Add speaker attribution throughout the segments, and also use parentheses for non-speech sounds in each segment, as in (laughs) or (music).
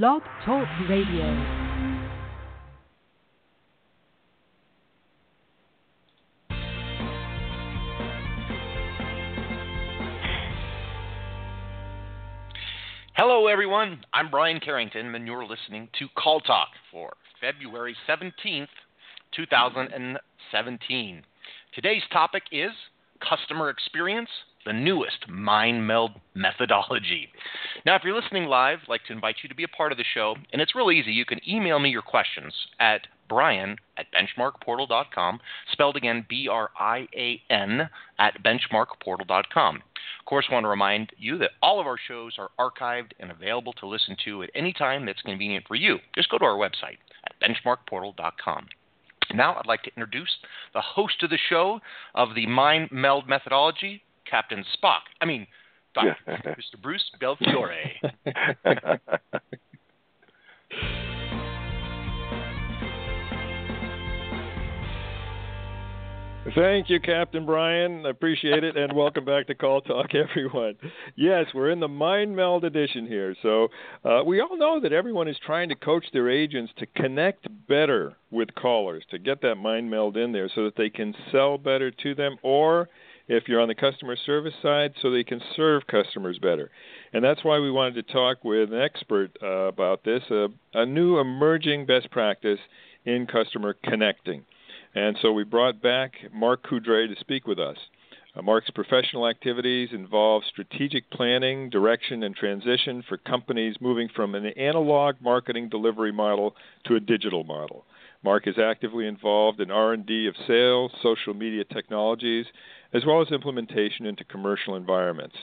Speaker 1: Blog Talk Radio.
Speaker 2: Hello, everyone. I'm Brian Carrington, and you're listening to Call Talk for February 17th, 2017. Today's topic is customer experience, the newest mind meld methodology. Now, if you're listening live, I'd like to invite you to be a part of the show, and it's really easy. You can email me your questions at brian at benchmarkportal.com, spelled again B R I A N at benchmarkportal.com. Of course, I want to remind you that all of our shows are archived and available to listen to at any time that's convenient for you. Just go to our website at benchmarkportal.com. Now, I'd like to introduce the host of the show of the Mind Meld methodology, Captain Spock. I mean, Dr. Mr. Bruce Belfiore. (laughs)
Speaker 3: Thank you, Captain Brian. I appreciate it, and welcome back to Call Talk, (laughs) everyone. Yes, we're in the Mind Meld edition here. So, uh, we all know that everyone is trying to coach their agents to connect better with callers, to get that mind meld in there so that they can sell better to them, or if you're on the customer service side, so they can serve customers better. And that's why we wanted to talk with an expert uh, about this uh, a new emerging best practice in customer connecting. And so we brought back Mark Coudray to speak with us. Uh, Mark's professional activities involve strategic planning, direction, and transition for companies moving from an analog marketing delivery model to a digital model. Mark is actively involved in R&D of sales, social media technologies, as well as implementation into commercial environments.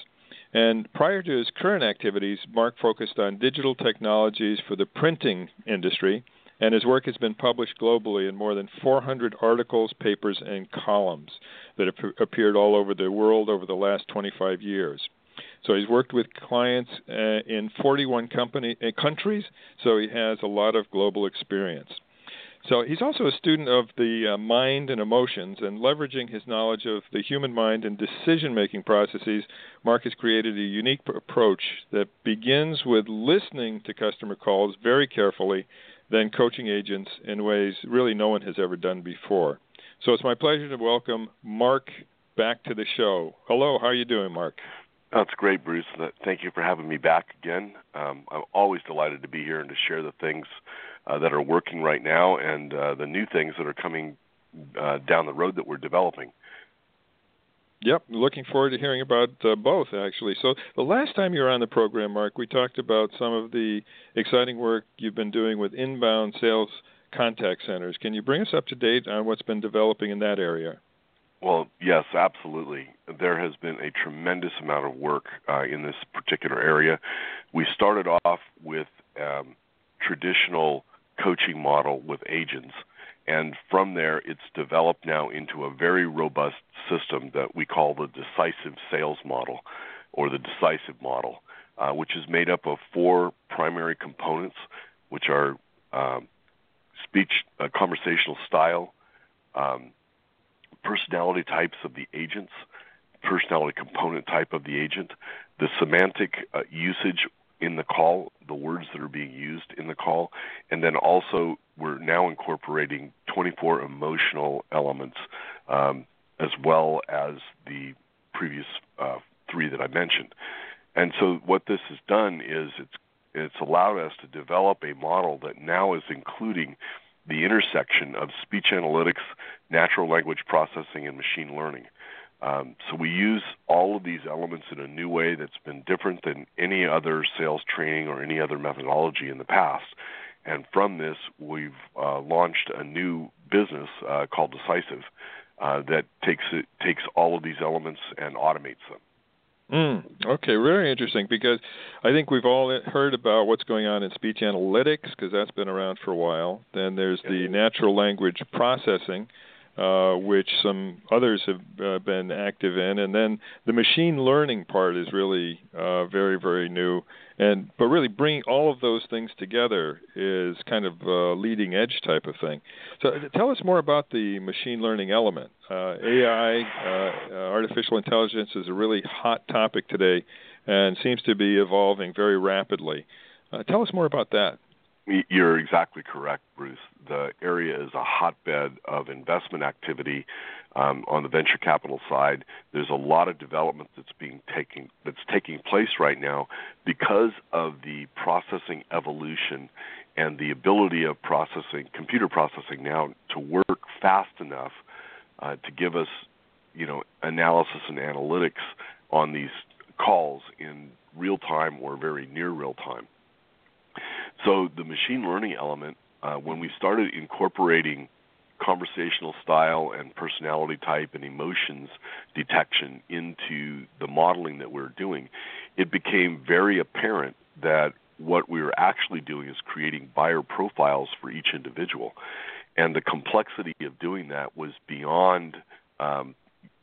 Speaker 3: And prior to his current activities, Mark focused on digital technologies for the printing industry and his work has been published globally in more than 400 articles, papers, and columns that have appeared all over the world over the last 25 years. So he's worked with clients uh, in 41 company, uh, countries, so he has a lot of global experience. So he's also a student of the uh, mind and emotions, and leveraging his knowledge of the human mind and decision making processes, Mark has created a unique approach that begins with listening to customer calls very carefully then coaching agents in ways really no one has ever done before. So it's my pleasure to welcome Mark back to the show. Hello, how are you doing, Mark?
Speaker 4: That's great, Bruce. Thank you for having me back again. Um, I'm always delighted to be here and to share the things uh, that are working right now and uh, the new things that are coming uh, down the road that we're developing.
Speaker 3: Yep, looking forward to hearing about uh, both, actually. So, the last time you were on the program, Mark, we talked about some of the exciting work you've been doing with inbound sales contact centers. Can you bring us up to date on what's been developing in that area?
Speaker 4: Well, yes, absolutely. There has been a tremendous amount of work uh, in this particular area. We started off with um, traditional coaching model with agents. And from there, it's developed now into a very robust system that we call the decisive sales model or the decisive model, uh, which is made up of four primary components, which are um, speech, uh, conversational style, um, personality types of the agents, personality component type of the agent, the semantic uh, usage in the call, the words that are being used in the call, and then also we're now incorporating 24 emotional elements um, as well as the previous uh, three that I mentioned. And so what this has done is it's it's allowed us to develop a model that now is including the intersection of speech analytics, natural language processing, and machine learning. Um, so we use all of these elements in a new way that's been different than any other sales training or any other methodology in the past. And from this, we've uh, launched a new business uh, called Decisive uh, that takes it, takes all of these elements and automates them.
Speaker 3: Mm, okay, very interesting because I think we've all heard about what's going on in speech analytics because that's been around for a while. Then there's the natural language processing, uh, which some others have uh, been active in, and then the machine learning part is really uh, very, very new. And but really, bringing all of those things together is kind of a leading edge type of thing. So, uh, tell us more about the machine learning element. Uh, AI, artificial intelligence, is a really hot topic today, and seems to be evolving very rapidly. Tell us more about that.
Speaker 4: You're exactly correct, Bruce. The area is a hotbed of investment activity um, on the venture capital side. There's a lot of development that's being taking that's taking place right now because of the processing evolution and the ability of processing computer processing now to work fast enough uh, to give us, you know, analysis and analytics on these calls in real time or very near real time. So the machine learning element, uh, when we started incorporating conversational style and personality type and emotions detection into the modeling that we we're doing, it became very apparent that what we were actually doing is creating buyer profiles for each individual. And the complexity of doing that was beyond um,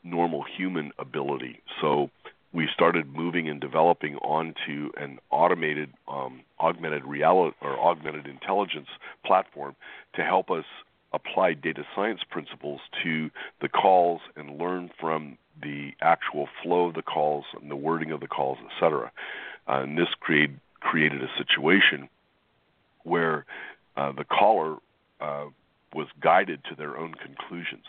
Speaker 4: normal human ability. So we started moving and developing onto an automated um, augmented reality or augmented intelligence platform to help us apply data science principles to the calls and learn from the actual flow of the calls and the wording of the calls, etc. Uh, and this create, created a situation where uh, the caller uh, was guided to their own conclusions.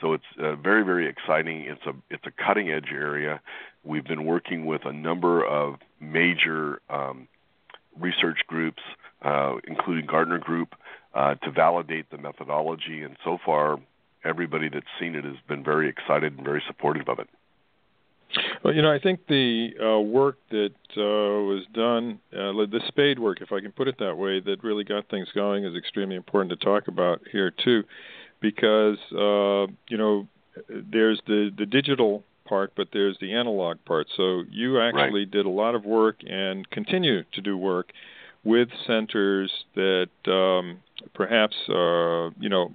Speaker 4: So it's uh, very, very exciting. It's a it's a cutting edge area. We've been working with a number of major um, research groups, uh, including Gartner Group, uh, to validate the methodology. And so far, everybody that's seen it has been very excited and very supportive of it.
Speaker 3: Well, you know, I think the uh, work that uh, was done, uh, the spade work, if I can put it that way, that really got things going is extremely important to talk about here too because uh, you know there's the the digital part, but there's the analog part. So you actually
Speaker 4: right.
Speaker 3: did a lot of work and continue to do work with centers that um, perhaps uh, you know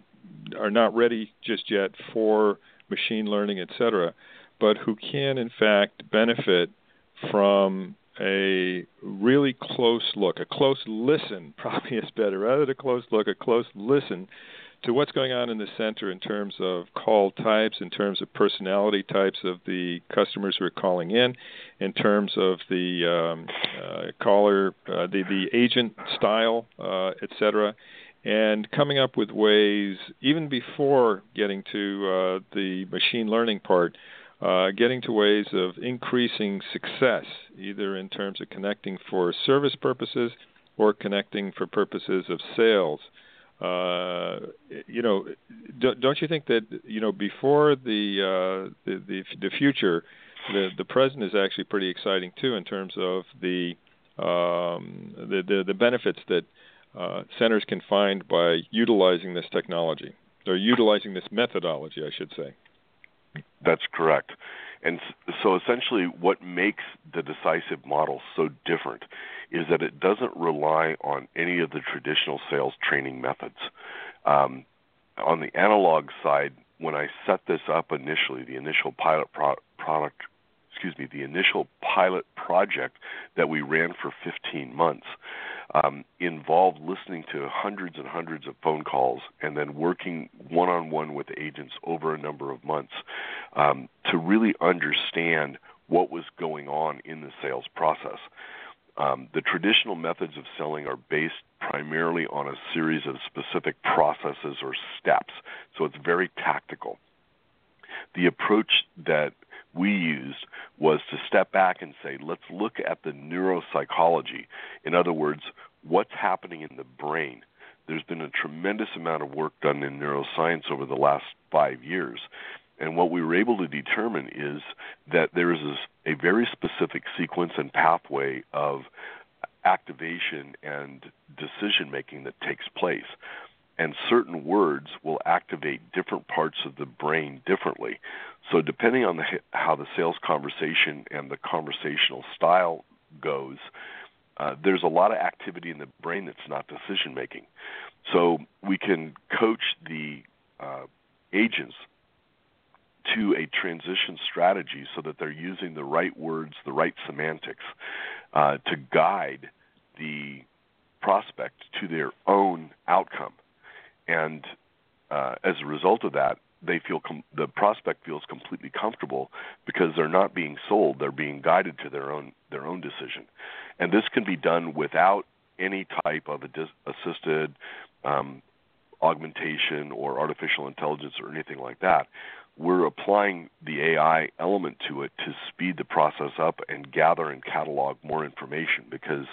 Speaker 3: are not ready just yet for machine learning, et cetera, but who can in fact benefit from a really close look, a close listen (laughs) probably is better, rather than a close look, a close listen to what's going on in the center in terms of call types, in terms of personality types of the customers who are calling in, in terms of the um, uh, caller, uh, the the agent style, uh, et cetera, and coming up with ways, even before getting to uh, the machine learning part. Uh, getting to ways of increasing success, either in terms of connecting for service purposes or connecting for purposes of sales. Uh, you know, don't you think that you know before the uh, the, the the future, the the present is actually pretty exciting too in terms of the um, the, the, the benefits that uh, centers can find by utilizing this technology or utilizing this methodology, I should say.
Speaker 4: That's correct. And so essentially, what makes the decisive model so different is that it doesn't rely on any of the traditional sales training methods. Um, on the analog side, when I set this up initially, the initial pilot pro- product, excuse me, the initial pilot project that we ran for 15 months, um, involved listening to hundreds and hundreds of phone calls and then working one on one with agents over a number of months um, to really understand what was going on in the sales process. Um, the traditional methods of selling are based primarily on a series of specific processes or steps, so it's very tactical. The approach that we used was to step back and say, let's look at the neuropsychology. In other words, what's happening in the brain. There's been a tremendous amount of work done in neuroscience over the last five years. And what we were able to determine is that there is a very specific sequence and pathway of activation and decision making that takes place. And certain words will activate different parts of the brain differently. So, depending on the, how the sales conversation and the conversational style goes, uh, there's a lot of activity in the brain that's not decision making. So, we can coach the uh, agents to a transition strategy so that they're using the right words, the right semantics uh, to guide the prospect to their own outcome. And uh, as a result of that, they feel com- the prospect feels completely comfortable because they're not being sold; they're being guided to their own their own decision. And this can be done without any type of assisted um, augmentation or artificial intelligence or anything like that. We're applying the AI element to it to speed the process up and gather and catalog more information because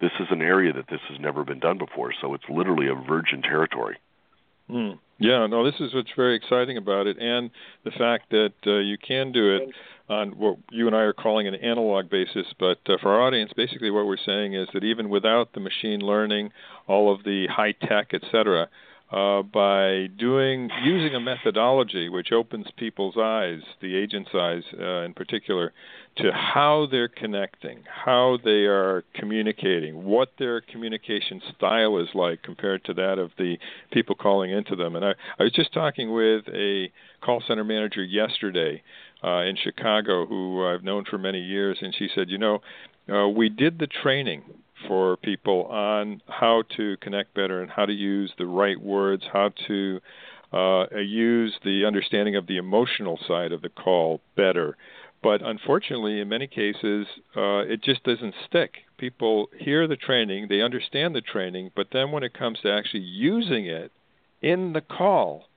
Speaker 4: this is an area that this has never been done before. So it's literally a virgin territory.
Speaker 3: Mm. Yeah, no, this is what's very exciting about it, and the fact that uh, you can do it on what you and I are calling an analog basis. But uh, for our audience, basically what we're saying is that even without the machine learning, all of the high tech, et cetera, uh, by doing using a methodology which opens people's eyes, the agent's eyes uh, in particular, to how they're connecting, how they are communicating, what their communication style is like compared to that of the people calling into them. And I, I was just talking with a call center manager yesterday uh, in Chicago who I've known for many years, and she said, you know, uh, we did the training for people on how to connect better and how to use the right words, how to uh, use the understanding of the emotional side of the call better. But unfortunately, in many cases, uh, it just doesn't stick. People hear the training, they understand the training, but then when it comes to actually using it in the call,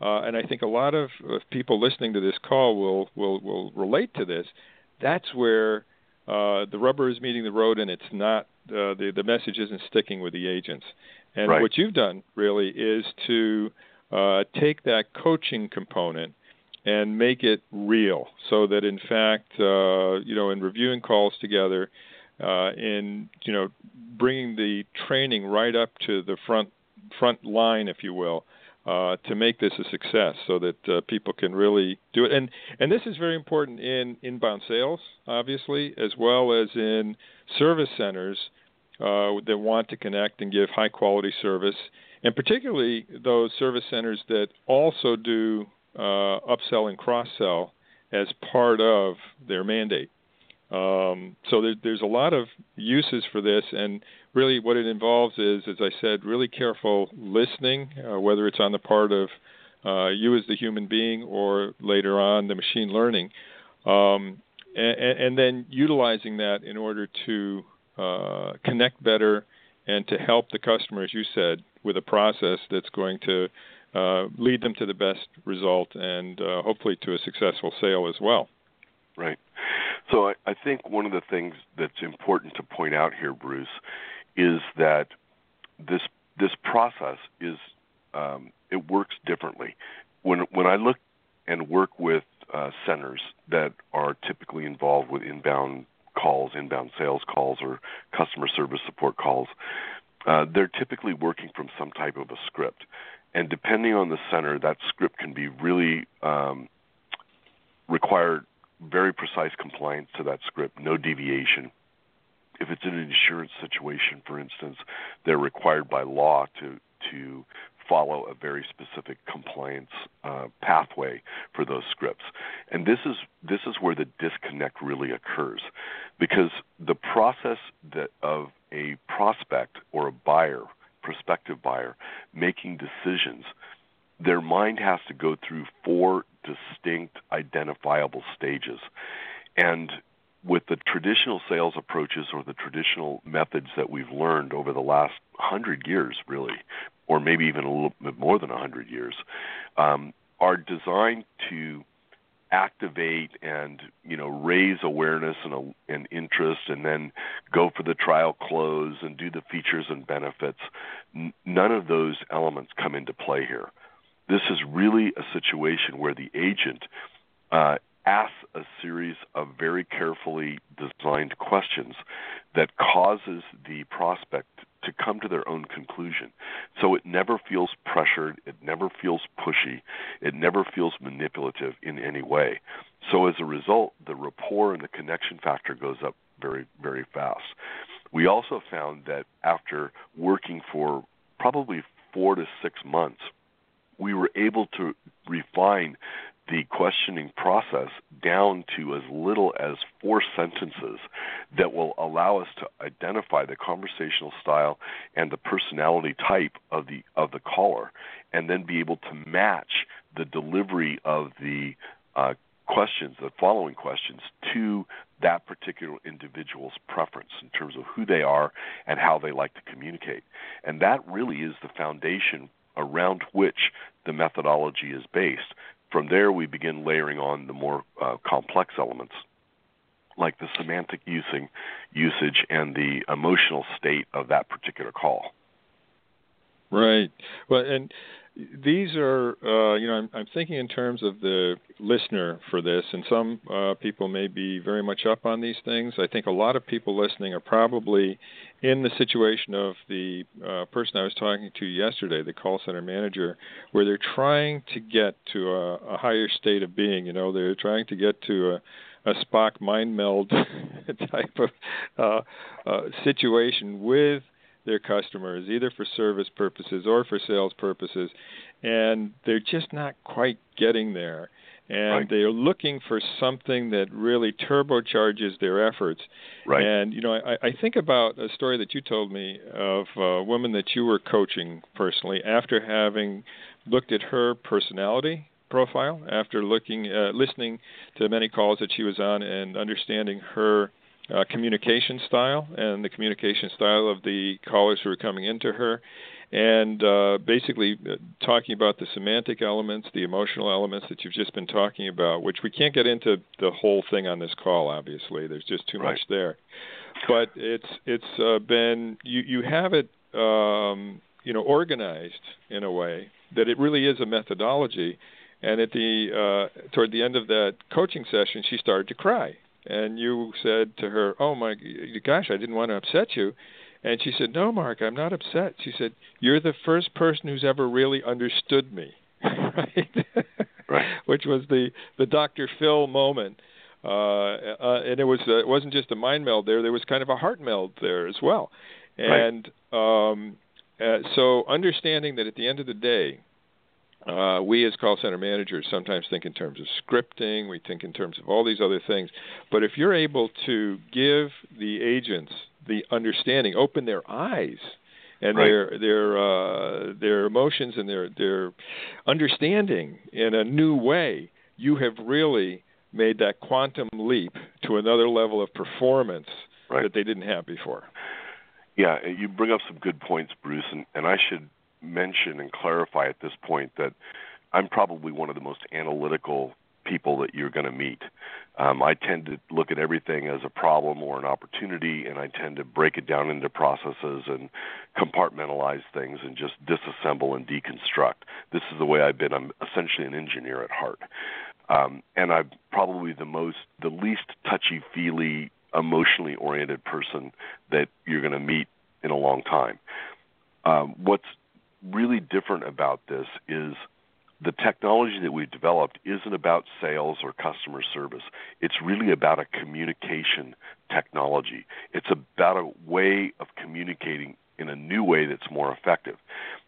Speaker 3: uh, and I think a lot of, of people listening to this call will will will relate to this. That's where uh, the rubber is meeting the road, and it's not uh, the the message isn't sticking with the agents. And
Speaker 4: right.
Speaker 3: what you've done really is to uh, take that coaching component and make it real, so that in fact, uh, you know, in reviewing calls together, uh, in you know, bringing the training right up to the front front line, if you will, uh, to make this a success so that uh, people can really do it. And and this is very important in inbound sales, obviously, as well as in service centers uh, that want to connect and give high quality service, and particularly those service centers that also do uh, upsell and cross sell as part of their mandate. Um, so there, there's a lot of uses for this, and really what it involves is, as I said, really careful listening, uh, whether it's on the part of uh, you as the human being or later on the machine learning, um, and, and, then utilizing that in order to uh, connect better and to help the customer, as you said, with a process that's going to uh, lead them to the best result and uh, hopefully to a successful sale as well.
Speaker 4: Right. So I, I think one of the things that's important to point out here, Bruce, is that this this process is um, it works differently. When when I look and work with uh, centers that are typically involved with inbound calls, inbound sales calls, or customer service support calls, uh, they're typically working from some type of a script. And depending on the center, that script can be really um, require very precise compliance to that script, no deviation if it's an insurance situation, for instance, they're required by law to to follow a very specific compliance uh, pathway for those scripts. And this is this is where the disconnect really occurs, because the process that of a prospect or a buyer, prospective buyer, making decisions, their mind has to go through four distinct identifiable stages. And with the traditional sales approaches or the traditional methods that we've learned over the last hundred years, really, or maybe even a little bit more than a hundred years, um, are designed to activate and you know raise awareness and, and interest, and then go for the trial close and do the features and benefits. N- none of those elements come into play here. This is really a situation where the agent uh, asks a series of very carefully designed questions that causes the prospect to come to their own conclusion. So it never feels pressured, it never feels pushy, it never feels manipulative in any way. So as a result, the rapport and the connection factor goes up very, very fast. We also found that after working for probably four to six months, we were able to refine the questioning process down to as little as four sentences that will allow us to identify the conversational style and the personality type of the of the caller and then be able to match the delivery of the uh, questions, the following questions, to that particular individual's preference in terms of who they are and how they like to communicate. And that really is the foundation around which the methodology is based. From there, we begin layering on the more uh, complex elements like the semantic using, usage and the emotional state of that particular call.
Speaker 3: Right. Well, and these are, uh, you know, I'm, I'm, thinking in terms of the listener for this, and some uh, people may be very much up on these things. I think a lot of people listening are probably in the situation of the uh, person I was talking to yesterday, the call center manager, where they're trying to get to a, a higher state of being. You know, they're trying to get to a a Spock mind meld (laughs) type of uh, uh, situation with their customers, either for service purposes or for sales purposes, and they're just not quite getting there. And
Speaker 4: right.
Speaker 3: they're looking for something that really turbocharges their efforts.
Speaker 4: Right.
Speaker 3: And you know, I, I think about a story that you told me of a woman that you were coaching personally after having looked at her personality profile, after looking, uh, listening to many calls that she was on, and understanding her uh, communication style and the communication style of the callers who are coming into her, and uh, basically uh, talking about the semantic elements, the emotional elements that you've just been talking about, which we can't get into the whole thing on this call. Obviously, there's just too
Speaker 4: right.
Speaker 3: much there. But it's it's uh, been you you have it um, you know organized in a way that it really is a methodology. And at the uh, toward the end of that coaching session, she started to cry and you said to her, "Oh my gosh, I didn't want to upset you," and she said, "No, Mark, I'm not upset." She said, "You're the first person who's ever really understood me." (laughs) right?
Speaker 4: right. (laughs)
Speaker 3: Which was the the Dr. Phil moment. Uh, uh, and it was uh, it wasn't just a mind meld there. There was kind of a heart meld there as well, and
Speaker 4: right.
Speaker 3: um, uh, so understanding that at the end of the day, uh, we as call center managers sometimes think in terms of scripting, we think in terms of all these other things. But if you're able to give the agents the understanding, open their eyes and
Speaker 4: right.
Speaker 3: their their uh, their emotions and their their understanding in a new way, you have really made that quantum leap to another level of performance
Speaker 4: right.
Speaker 3: that they didn't have before.
Speaker 4: Yeah, you bring up some good points, Bruce, and, and I should mention and clarify at this point that I'm probably one of the most analytical people that you're going to meet. Um, I tend to look at everything as a problem or an opportunity, and I tend to break it down into processes and compartmentalize things and just disassemble and deconstruct. This is the way I've been. I'm essentially an engineer at heart. Um, and I'm probably the most, the least touchy feely, emotionally oriented person that you're going to meet in a long time. Um, what's really different about this is the technology that we've developed isn't about sales or customer service. It's really about a communication technology. It's about a way of communicating in a new way that's more effective.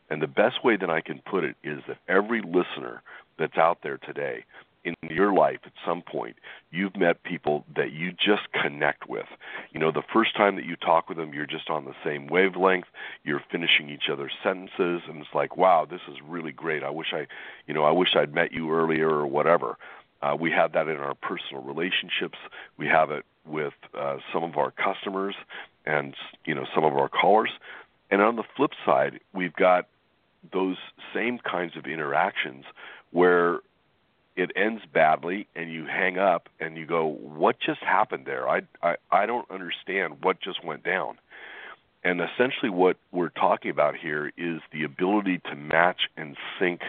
Speaker 4: And the best way that I can put it is that every listener that's out there today in your life at some point you've met people that you just connect with. You know the first time that you talk with them you're just on the same wavelength you're finishing each other's sentences and it's like wow this is really great. I wish i you know i wish i'd met you earlier or whatever. Uh, we have that in our personal relationships. We have it with uh, some of our customers and you know some of our callers. And on the flip side we've got those same kinds of interactions where it ends badly and you hang up and you go what just happened there? I i i don't understand what just went down. And essentially what we're talking about here is the ability to match and sync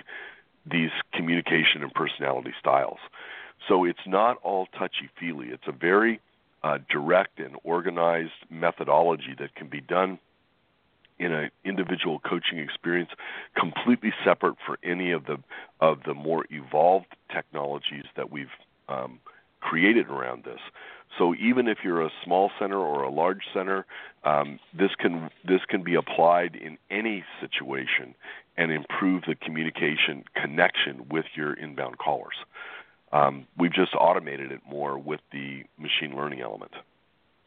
Speaker 4: these communication and personality styles. So it's not all touchy feely it's a very uh, direct and organized methodology that can be done in an individual coaching experience completely separate for any of the of the more evolved technologies that we've um, created around this. So even if you're a small center or a large center, um, this can this can be applied in any situation and improve the communication connection with your inbound callers. Um, we've just automated it more with the machine learning element.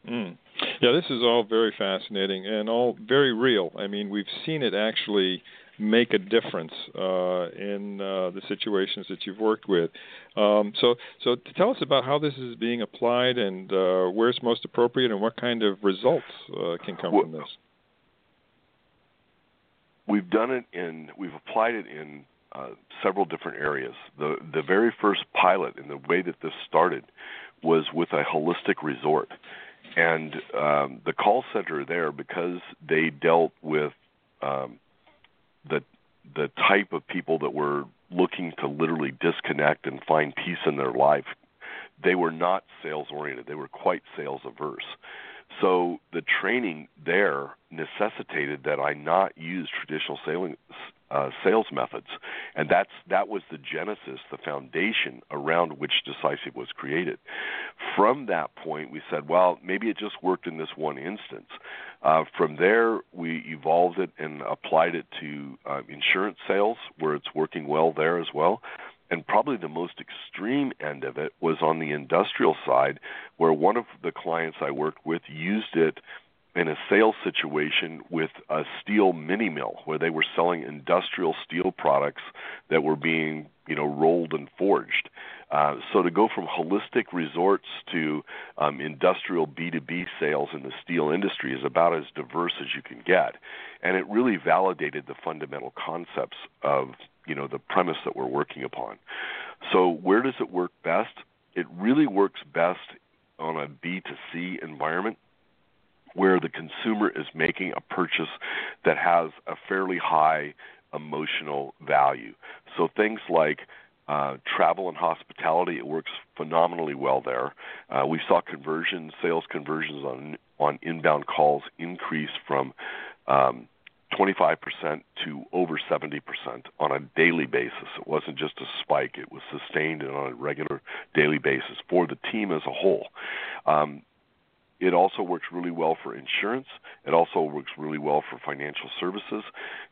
Speaker 3: Mm. Yeah, this is all very fascinating and all very real. I mean, we've seen it actually make a difference uh, in uh, the situations that you've worked with. Um, so, so tell us about how this is being applied and uh, where it's most appropriate, and what kind of results uh, can come well, from this.
Speaker 4: We've done it in, we've applied it in uh, several different areas. The the very first pilot and the way that this started was with a holistic resort, and um, the call center there because they dealt with um, the the type of people that were looking to literally disconnect and find peace in their life. They were not sales oriented. They were quite sales averse. So the training there necessitated that I not use traditional sailing, uh, sales methods, and that's that was the genesis, the foundation around which Decisive was created. From that point, we said, well, maybe it just worked in this one instance. Uh, from there, we evolved it and applied it to uh, insurance sales, where it's working well there as well. And probably the most extreme end of it was on the industrial side, where one of the clients I worked with used it in a sales situation with a steel mini mill where they were selling industrial steel products that were being you know rolled and forged. Uh, so to go from holistic resorts to um, industrial b2b sales in the steel industry is about as diverse as you can get. And it really validated the fundamental concepts of you know the premise that we're working upon so where does it work best it really works best on a b2c environment where the consumer is making a purchase that has a fairly high emotional value. So things like uh, travel and hospitality, it works phenomenally well there. Uh, we saw conversions, sales conversions on on inbound calls increase from um, 25% to over 70% on a daily basis. It wasn't just a spike; it was sustained and on a regular daily basis for the team as a whole. Um, it also works really well for insurance. It also works really well for financial services,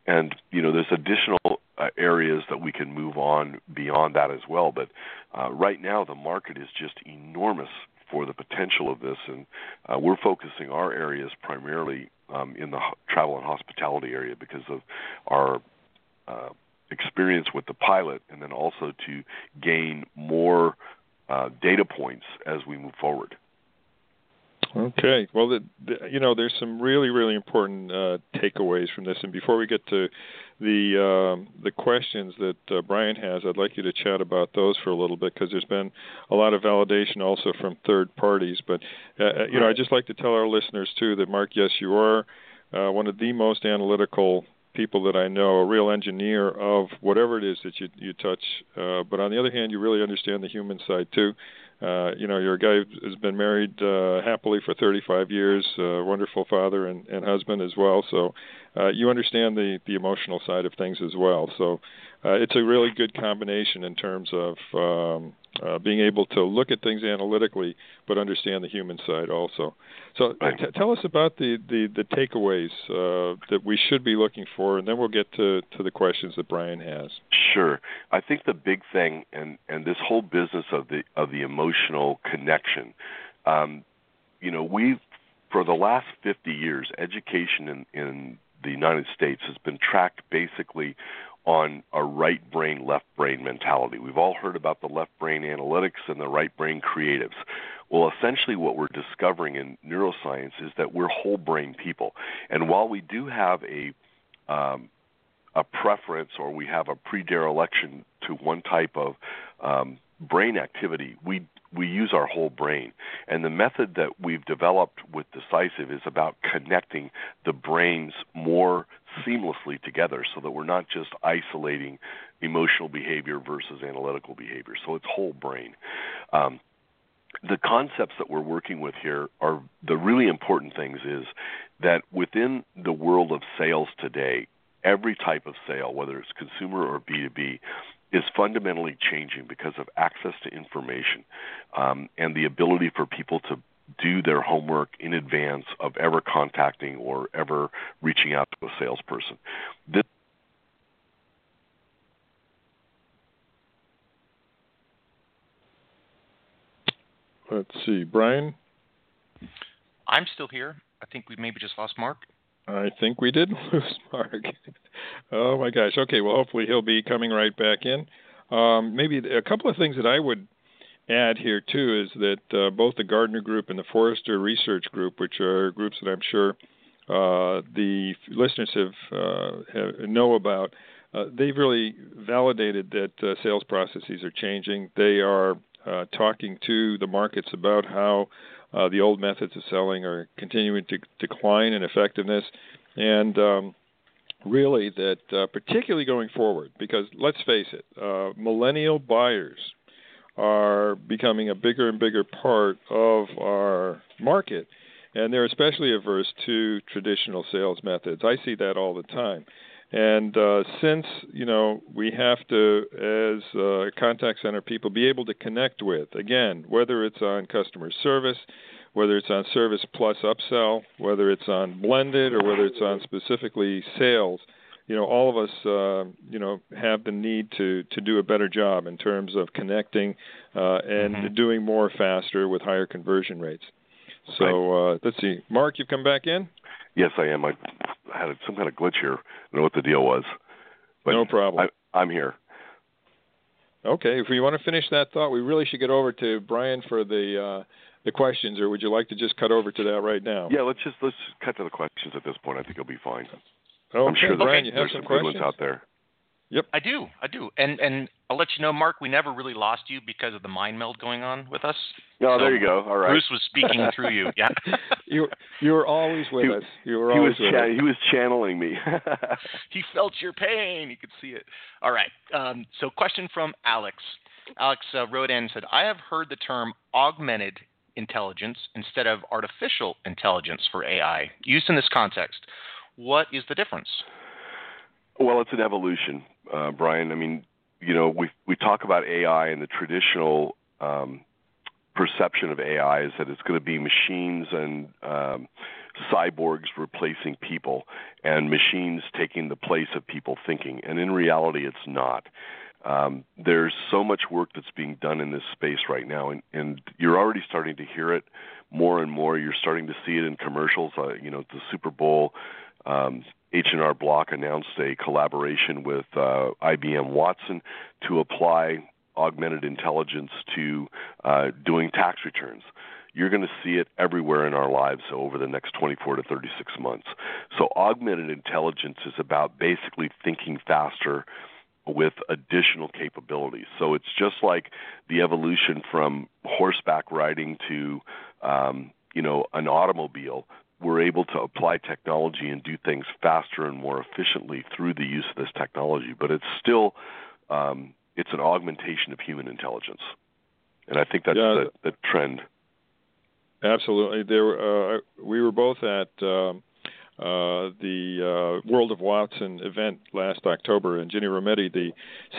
Speaker 4: and you know there's additional uh, areas that we can move on beyond that as well. But uh, right now the market is just enormous for the potential of this, and uh, we're focusing our areas primarily um, in the travel and hospitality area because of our uh, experience with the pilot, and then also to gain more uh, data points as we move forward.
Speaker 3: Okay. Well, the, the, you know, there's some really, really important uh, takeaways from this. And before we get to the uh, the questions that uh, Brian has, I'd like you to chat about those for a little bit because there's been a lot of validation also from third parties. But uh, uh you know, I'd just like to tell our listeners too that Mark, yes, you are uh, one of the most analytical people that I know, a real engineer of whatever it is that you you touch. Uh, but on the other hand, you really understand the human side too. Uh, you know, you're a guy who's been married uh, happily for 35 years, uh, wonderful father and, and husband as well. So uh, you understand the the emotional side of things as well. So uh, it's a really good combination in terms of um, uh, being able to look at things analytically, but understand the human side also. So, t- tell us about the the, the takeaways uh, that we should be looking for, and then we'll get to, to the questions that Brian has.
Speaker 4: Sure, I think the big thing, and and this whole business of the of the emotional connection, um, you know, we've for the last 50 years, education in, in the United States has been tracked basically on a right brain, left brain mentality. We've all heard about the left brain analytics and the right brain creatives. Well, essentially, what we're discovering in neuroscience is that we're whole brain people. And while we do have a um, a preference or we have a predilection to one type of um, brain activity, we we use our whole brain. And the method that we've developed with Decisive is about connecting the brains more seamlessly together so that we're not just isolating emotional behavior versus analytical behavior. So it's whole brain. Um, the concepts that we're working with here are the really important things is that within the world of sales today, every type of sale, whether it's consumer or B2B, is fundamentally changing because of access to information um, and the ability for people to do their homework in advance of ever contacting or ever reaching out to a salesperson. This
Speaker 3: Let's see, Brian.
Speaker 2: I'm still here. I think we maybe just lost Mark.
Speaker 3: I think we did (laughs) lose Mark. oh my gosh. Okay. Well, hopefully he'll be coming right back in. Um, maybe a couple of things that I would add here too is that uh, both the Gartner Group and the Forrester Research Group, which are groups that I'm sure uh, the listeners have, uh, have know about, uh, they've really validated that uh, sales processes are changing. They are uh, talking to the markets about how the old methods of selling are continuing to decline in effectiveness, and um, really that particularly going forward, because let's face it, millennial buyers are becoming a bigger and bigger part of our market, and they're especially averse to traditional sales methods. I see that all the time. And uh, since you know we have to, as uh, contact center people, be able to connect with again, whether it's on customer service, whether it's on service plus upsell, whether it's on blended, or whether it's on specifically sales, you know, all of us, uh, you know, have the need to to do a better job in terms of connecting uh, and mm-hmm. doing more faster with higher conversion rates. So right. uh, let's see, Mark, you've come back in.
Speaker 4: Yes, I am. I had some kind of glitch here. I don't know what the deal was. But
Speaker 3: no problem.
Speaker 4: I, I'm here.
Speaker 3: Okay, if you want to finish that thought, we really should get over to Brian for the uh, the questions, or would you like to just cut over to that right now?
Speaker 4: Yeah, let's just let's cut to the questions at this point. I think it'll be fine.
Speaker 3: Okay.
Speaker 4: I'm sure
Speaker 3: Brian,
Speaker 4: you
Speaker 3: have
Speaker 4: some,
Speaker 3: some good
Speaker 4: ones out there.
Speaker 3: Yep.
Speaker 2: I do. I do. And and I'll let you know, Mark, we never really lost you because of the mind meld going on with us.
Speaker 4: Oh,
Speaker 2: so
Speaker 4: there you go. All right.
Speaker 2: Bruce was speaking through you. Yeah. (laughs)
Speaker 3: you you were always with
Speaker 4: he,
Speaker 3: us. You were
Speaker 4: he
Speaker 3: always
Speaker 4: was
Speaker 3: with
Speaker 4: cha-
Speaker 3: us.
Speaker 4: he was channeling me. (laughs)
Speaker 2: he felt your pain. He could see it. All right. Um, so, question from Alex. Alex uh, wrote in and said, "I have heard the term augmented intelligence instead of artificial intelligence for AI used in this context. What is the difference?"
Speaker 4: Well, it's an evolution, uh, Brian. I mean, you know, we we talk about AI and the traditional um, perception of AI is that it's going to be machines and um, cyborgs replacing people, and machines taking the place of people thinking. And in reality, it's not. Um, there's so much work that's being done in this space right now, and, and you're already starting to hear it more and more. You're starting to see it in commercials. Uh, you know, the Super Bowl. Um, H&R Block announced a collaboration with uh, IBM Watson to apply augmented intelligence to uh, doing tax returns. You're going to see it everywhere in our lives over the next 24 to 36 months. So, augmented intelligence is about basically thinking faster with additional capabilities. So, it's just like the evolution from horseback riding to um, you know an automobile we're able to apply technology and do things faster and more efficiently through the use of this technology. But it's still um, it's an augmentation of human intelligence, and I think that's
Speaker 3: yeah.
Speaker 4: the, the trend.
Speaker 3: Absolutely, there. Uh, we were both at. Um, uh, the uh, World of Watson event last October, and Ginny Rometty, the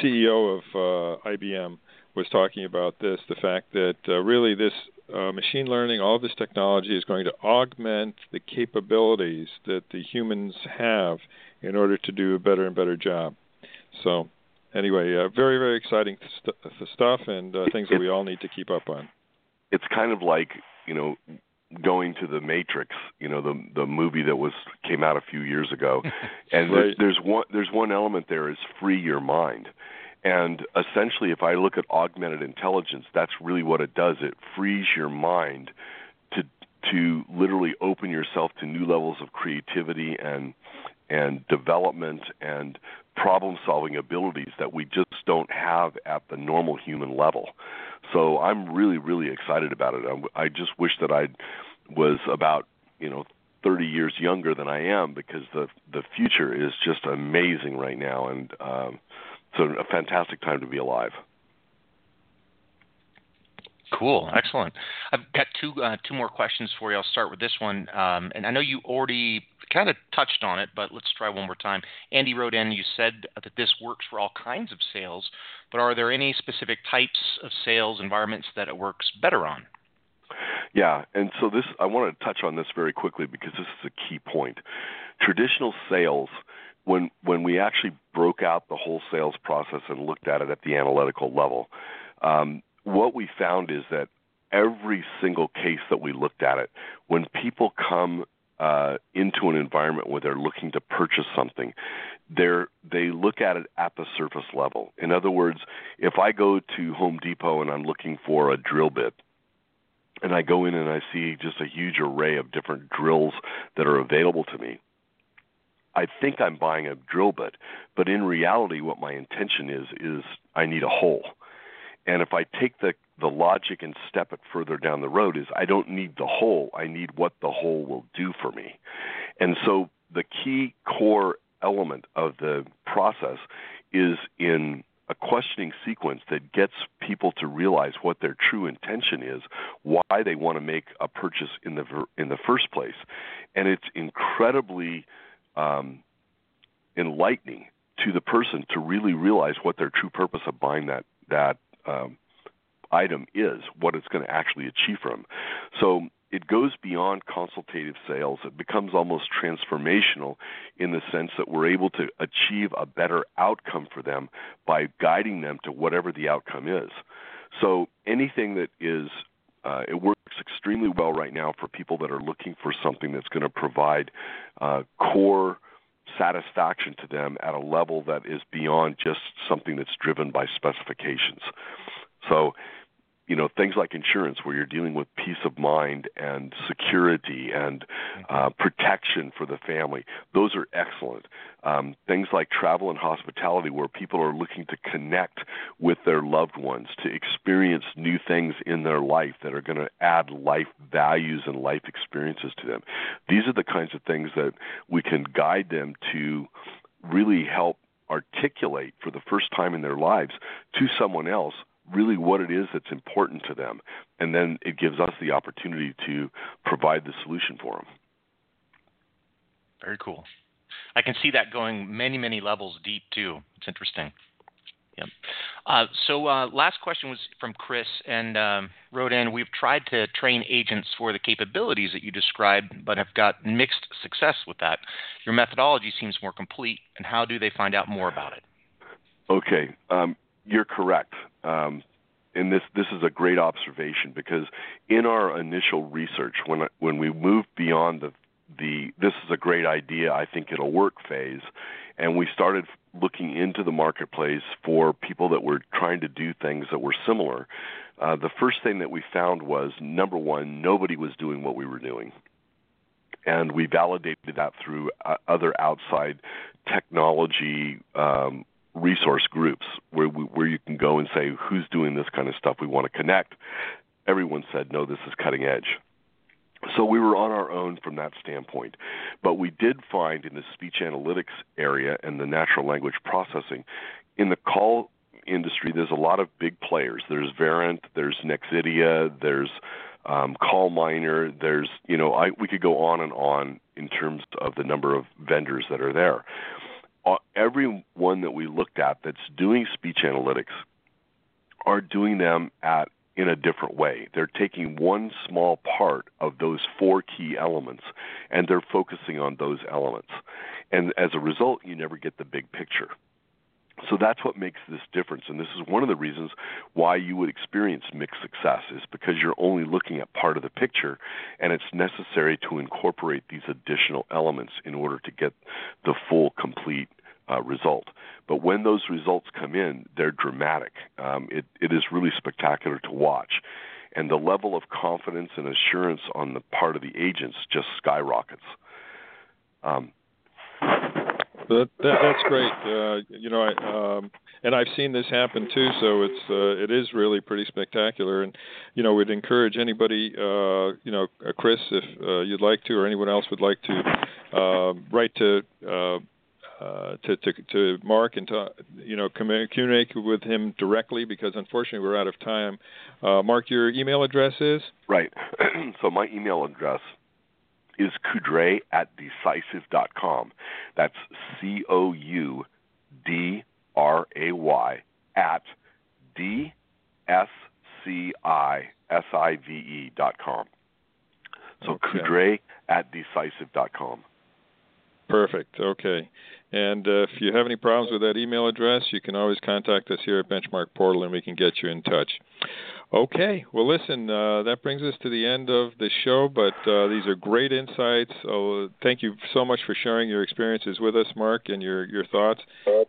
Speaker 3: CEO of uh, IBM, was talking about this the fact that uh, really this uh, machine learning, all this technology is going to augment the capabilities that the humans have in order to do a better and better job. So, anyway, uh, very, very exciting st- stuff and uh, things that we all need to keep up on.
Speaker 4: It's kind of like, you know, going to the Matrix, you know, the the movie that was came out a few years ago, (laughs) and
Speaker 3: right.
Speaker 4: there's, there's one there's one element there is free your mind. And essentially, if I look at augmented intelligence, that's really what it does. It frees your mind to to literally open yourself to new levels of creativity and and development and problem solving abilities that we just don't have at the normal human level. So I'm really really excited about it. I, I just wish that I was about you know 30 years younger than I am because the the future is just amazing right now and. Um, so a fantastic time to be alive.
Speaker 2: Cool, excellent. I've got two uh, two more questions for you. I'll start with this one, um, and I know you already kind of touched on it, but let's try one more time. Andy wrote in. You said that this works for all kinds of sales, but are there any specific types of sales environments that it works better on?
Speaker 4: Yeah, and so this I want to touch on this very quickly because this is a key point. Traditional sales when when we actually broke out the whole sales process and looked at it at the analytical level, um, what we found is that every single case that we looked at it, when people come uh, into an environment where they're looking to purchase something, they're they look at it at the surface level. In other words, if I go to Home Depot and I'm looking for a drill bit, and I go in and I see just a huge array of different drills that are available to me. I think I'm buying a drill bit, but in reality, what my intention is is I need a hole. And if I take the the logic and step it further down the road, is I don't need the hole. I need what the hole will do for me. And so the key core element of the process is in a questioning sequence that gets people to realize what their true intention is, why they want to make a purchase in the in the first place, and it's incredibly um, enlightening to the person to really realize what their true purpose of buying that that um, item is, what it's going to actually achieve them. So it goes beyond consultative sales. It becomes almost transformational in the sense that we're able to achieve a better outcome for them by guiding them to whatever the outcome is. So anything that is, uh, it works extremely well right now for people that are looking for something that's going to provide uh, core satisfaction to them at a level that is beyond just something that's driven by specifications. So you know things like insurance where you're dealing with peace of mind and security and uh, protection for the family. Those are excellent. Um, things like travel and hospitality where people are looking to connect with their loved ones to experience new things in their life that are going to add life values and life experiences to them. These are the kinds of things that we can guide them to really help articulate for the first time in their lives to someone else really what it is that's important to them. And then it gives us the opportunity to provide the solution for them.
Speaker 2: Very cool. I can see that going many, many levels deep too. It's interesting. Yep. Uh, so, uh, last question was from Chris and um, wrote in We've tried to train agents for the capabilities that you described, but have got mixed success with that. Your methodology seems more complete, and how do they find out more about it?
Speaker 4: Okay. Um, you're correct. Um, and this this is a great observation because in our initial research, when when we moved beyond the the this is a great idea, I think it'll work phase, and we started looking into the marketplace for people that were trying to do things that were similar. Uh, the first thing that we found was number one, nobody was doing what we were doing and we validated that through uh, other outside technology um, resource groups where we, where you can go and say who's doing this kind of stuff? We want to connect. Everyone said no this is cutting edge. So we were on our own from that standpoint. But we did find in the speech analytics area and the natural language processing in the call industry there's a lot of big players. There's Verint there's Nexidia there's um, CallMiner there's you know I, we could go on and on in terms of the number of vendors that are there Uh, everyone that we looked at that's doing speech analytics are doing them at in a different way. They're taking one small part of those four key elements and they're focusing on those elements. And as a result, you never get the big picture. That's what makes this difference. And this is one of the reasons why you would experience mixed success is because you're only looking at part of the picture and it's necessary to incorporate these additional elements in order to get the full, complete uh, result. But when those results come in, they're dramatic. Um, it, it is really spectacular to watch. And the level of confidence and assurance on the part of the agents just skyrockets. Um,
Speaker 3: that, that that's great. Uh, you know, I, um, and I've seen this happen too. So it's uh, it is really pretty spectacular. And you know, we'd encourage anybody, uh, you know, uh, Chris, if uh, you'd like to, or anyone else would like to, uh, write to. Uh, uh, to, to to Mark and to you know communicate with him directly because unfortunately we're out of time. Uh, Mark, your email address is
Speaker 4: right. (clears throat) so my email address is Coudray at decisive.com. That's C O U D R A Y at D S C I S I V E dot com. So okay. Coudray at decisive dot com.
Speaker 3: Perfect. Okay. And uh, if you have any problems with that email address, you can always contact us here at Benchmark Portal and we can get you in touch. Okay, well, listen, uh, that brings us to the end of the show, but uh, these are great insights. Oh, thank you so much for sharing your experiences with us, Mark, and your, your thoughts.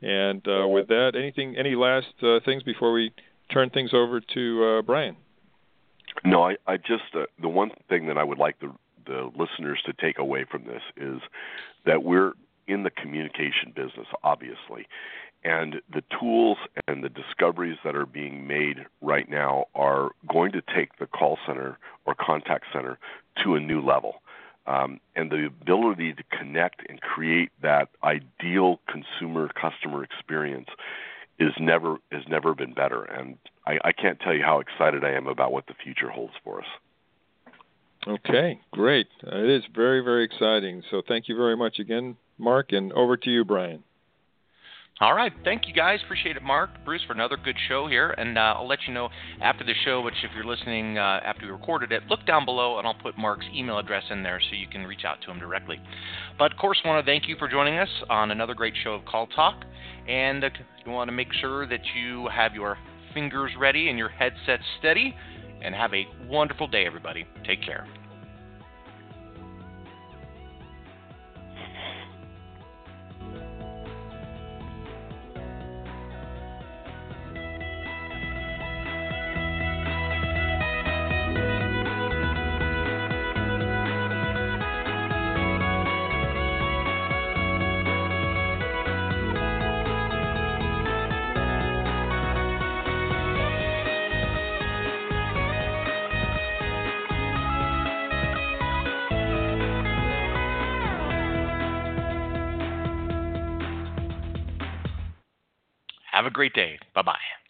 Speaker 3: And uh, with that, anything, any last uh, things before we turn things over to uh, Brian?
Speaker 4: No, I, I just uh, the one thing that I would like the the listeners to take away from this is that we're in the communication business, obviously. And the tools and the discoveries that are being made right now are going to take the call center or contact center to a new level. Um, and the ability to connect and create that ideal consumer customer experience is never has never been better. And I, I can't tell you how excited I am about what the future holds for us.
Speaker 3: Okay, great. It is very, very exciting. So thank you very much again, Mark, and over to you, Brian.
Speaker 2: All right. Thank you, guys. Appreciate it, Mark, Bruce, for another good show here. And uh, I'll let you know after the show, which if you're listening uh, after we recorded it, look down below and I'll put Mark's email address in there so you can reach out to him directly. But of course, want to thank you for joining us on another great show of Call Talk. And uh, you want to make sure that you have your fingers ready and your headset steady. And have a wonderful day, everybody. Take care. Great day. Bye bye.